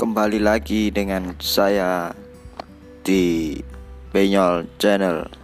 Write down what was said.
kembali lagi dengan saya di Benyol Channel.